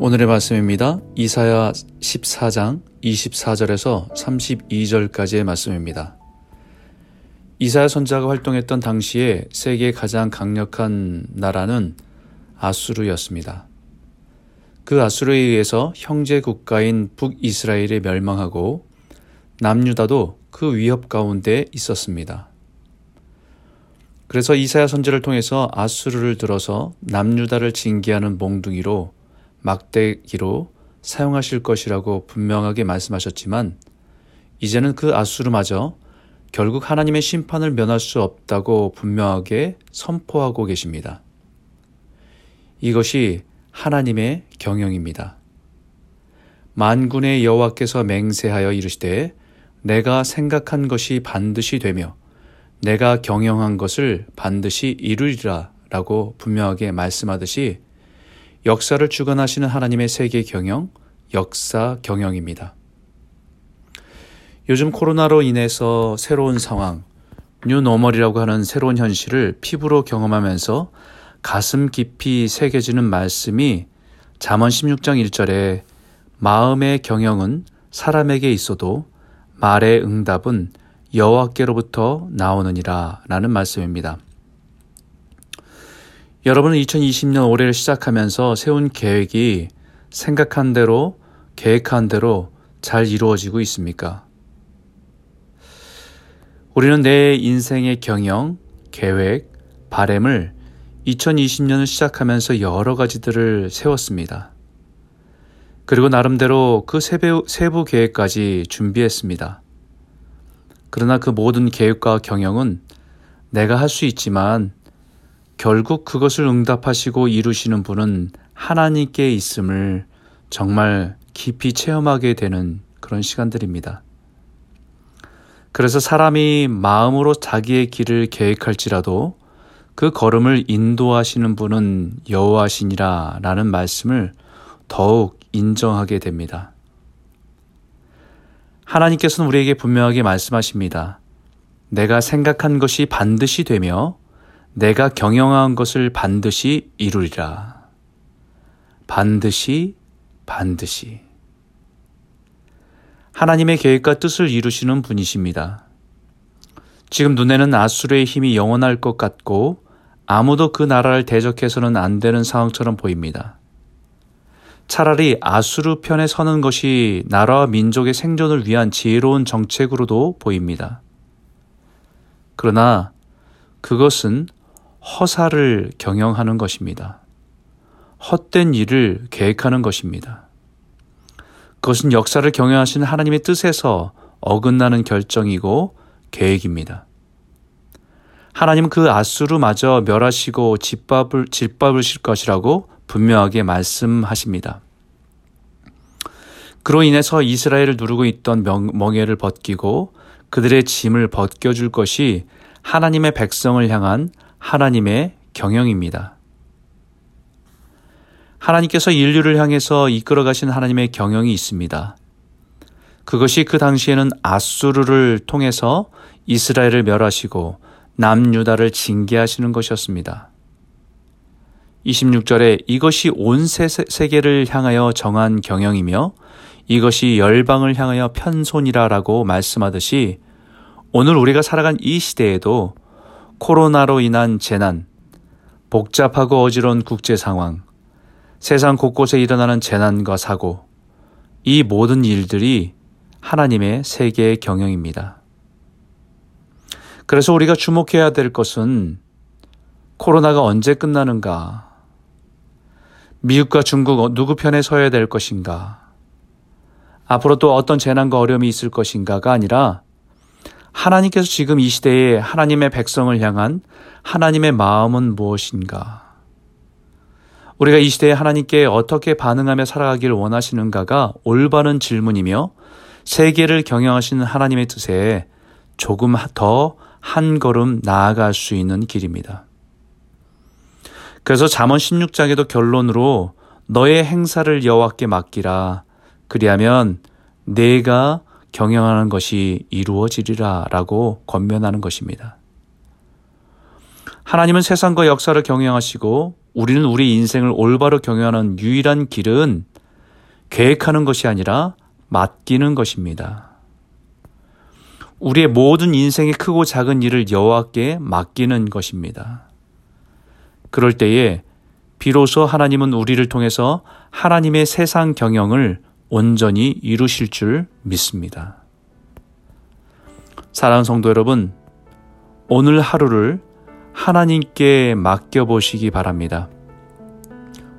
오늘의 말씀입니다. 이사야 14장 24절에서 32절까지의 말씀입니다. 이사야 선자가 활동했던 당시에 세계 가장 강력한 나라는 아수르였습니다. 그 아수르에 의해서 형제 국가인 북이스라엘이 멸망하고 남유다도 그 위협 가운데 있었습니다. 그래서 이사야 선제를 통해서 아수르를 들어서 남유다를 징계하는 몽둥이로 막대기로 사용하실 것이라고 분명하게 말씀하셨지만 이제는 그 아수르마저 결국 하나님의 심판을 면할 수 없다고 분명하게 선포하고 계십니다. 이것이 하나님의 경영입니다. 만군의 여호와께서 맹세하여 이르시되 내가 생각한 것이 반드시 되며 내가 경영한 것을 반드시 이루리라 라고 분명하게 말씀하듯이 역사를 주관하시는 하나님의 세계 경영, 역사 경영입니다. 요즘 코로나로 인해서 새로운 상황, 뉴노멀이라고 하는 새로운 현실을 피부로 경험하면서 가슴 깊이 새겨지는 말씀이 잠언 16장 1절에 마음의 경영은 사람에게 있어도 말의 응답은 여호와께로부터 나오느니라 라는 말씀입니다. 여러분은 2020년 올해를 시작하면서 세운 계획이 생각한 대로 계획한 대로 잘 이루어지고 있습니까? 우리는 내 인생의 경영, 계획, 바램을 2020년을 시작하면서 여러 가지들을 세웠습니다. 그리고 나름대로 그 세부, 세부 계획까지 준비했습니다. 그러나 그 모든 계획과 경영은 내가 할 수 있지만 결국 그것을 응답하시고 이루시는 분은 하나님께 있음을 정말 깊이 체험하게 되는 그런 시간들입니다. 그래서 사람이 마음으로 자기의 길을 계획할지라도 그 걸음을 인도하시는 분은 여호와시니라 라는 말씀을 더욱 인정하게 됩니다. 하나님께서는 우리에게 분명하게 말씀하십니다. 내가 생각한 것이 반드시 되며 내가 경영한 것을 반드시 이루리라. 반드시, 반드시. 하나님의 계획과 뜻을 이루시는 분이십니다. 지금 눈에는 아수르의 힘이 영원할 것 같고 아무도 그 나라를 대적해서는 안 되는 상황처럼 보입니다. 차라리 아수르 편에 서는 것이 나라와 민족의 생존을 위한 지혜로운 정책으로도 보입니다. 그러나 그것은 허사를 경영하는 것입니다. 헛된 일을 계획하는 것입니다. 그것은 역사를 경영하시는 하나님의 뜻에서 어긋나는 결정이고 계획입니다. 하나님은 그 아수르마저 멸하시고 짓밟을, 짓밟으실 것이라고 분명하게 말씀하십니다. 그로 인해서 이스라엘을 누르고 있던 명, 멍에를 벗기고 그들의 짐을 벗겨줄 것이 하나님의 백성을 향한 하나님의 경영입니다. 하나님께서 인류를 향해서 이끌어 가신 하나님의 경영이 있습니다. 그것이 그 당시에는 아수르를 통해서 이스라엘을 멸하시고 남유다를 징계하시는 것이었습니다. 26절에 이것이 온 세계를 향하여 정한 경영이며 이것이 열방을 향하여 편손이라라고 말씀하듯이 오늘 우리가 살아간 이 시대에도 코로나로 인한 재난, 복잡하고 어지러운 국제 상황, 세상 곳곳에 일어나는 재난과 사고, 이 모든 일들이 하나님의 세계의 경영입니다. 그래서 우리가 주목해야 될 것은 코로나가 언제 끝나는가? 미국과 중국 누구 편에 서야 될 것인가? 앞으로 또 어떤 재난과 어려움이 있을 것인가가 아니라 하나님께서 지금 이 시대에 하나님의 백성을 향한 하나님의 마음은 무엇인가? 우리가 이 시대에 하나님께 어떻게 반응하며 살아가기를 원하시는가가 올바른 질문이며 세계를 경영하시는 하나님의 뜻에 조금 더 한 걸음 나아갈 수 있는 길입니다. 그래서 잠언 16장에도 결론으로 너의 행사를 여호와께 맡기라. 그리하면 내가 경영하는 것이 이루어지리라 라고 권면하는 것입니다. 하나님은 세상과 역사를 경영하시고 우리는 우리 인생을 올바로 경영하는 유일한 길은 계획하는 것이 아니라 맡기는 것입니다. 우리의 모든 인생의 크고 작은 일을 여호와께 맡기는 것입니다. 그럴 때에 비로소 하나님은 우리를 통해서 하나님의 세상 경영을 온전히 이루실 줄 믿습니다. 사랑하는 성도 여러분, 오늘 하루를 하나님께 맡겨보시기 바랍니다.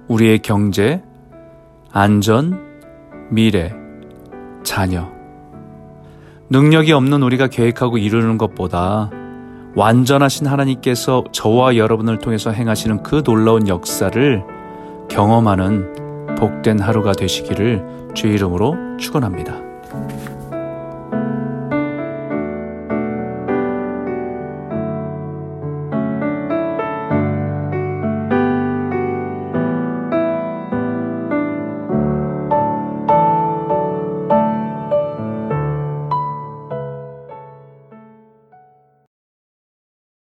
우리의 경제, 안전, 미래, 자녀. 능력이 없는 우리가 계획하고 이루는 것보다 완전하신 하나님께서 저와 여러분을 통해서 행하시는 그 놀라운 역사를 경험하는 복된 하루가 되시기를 주의 이름으로 축원합니다.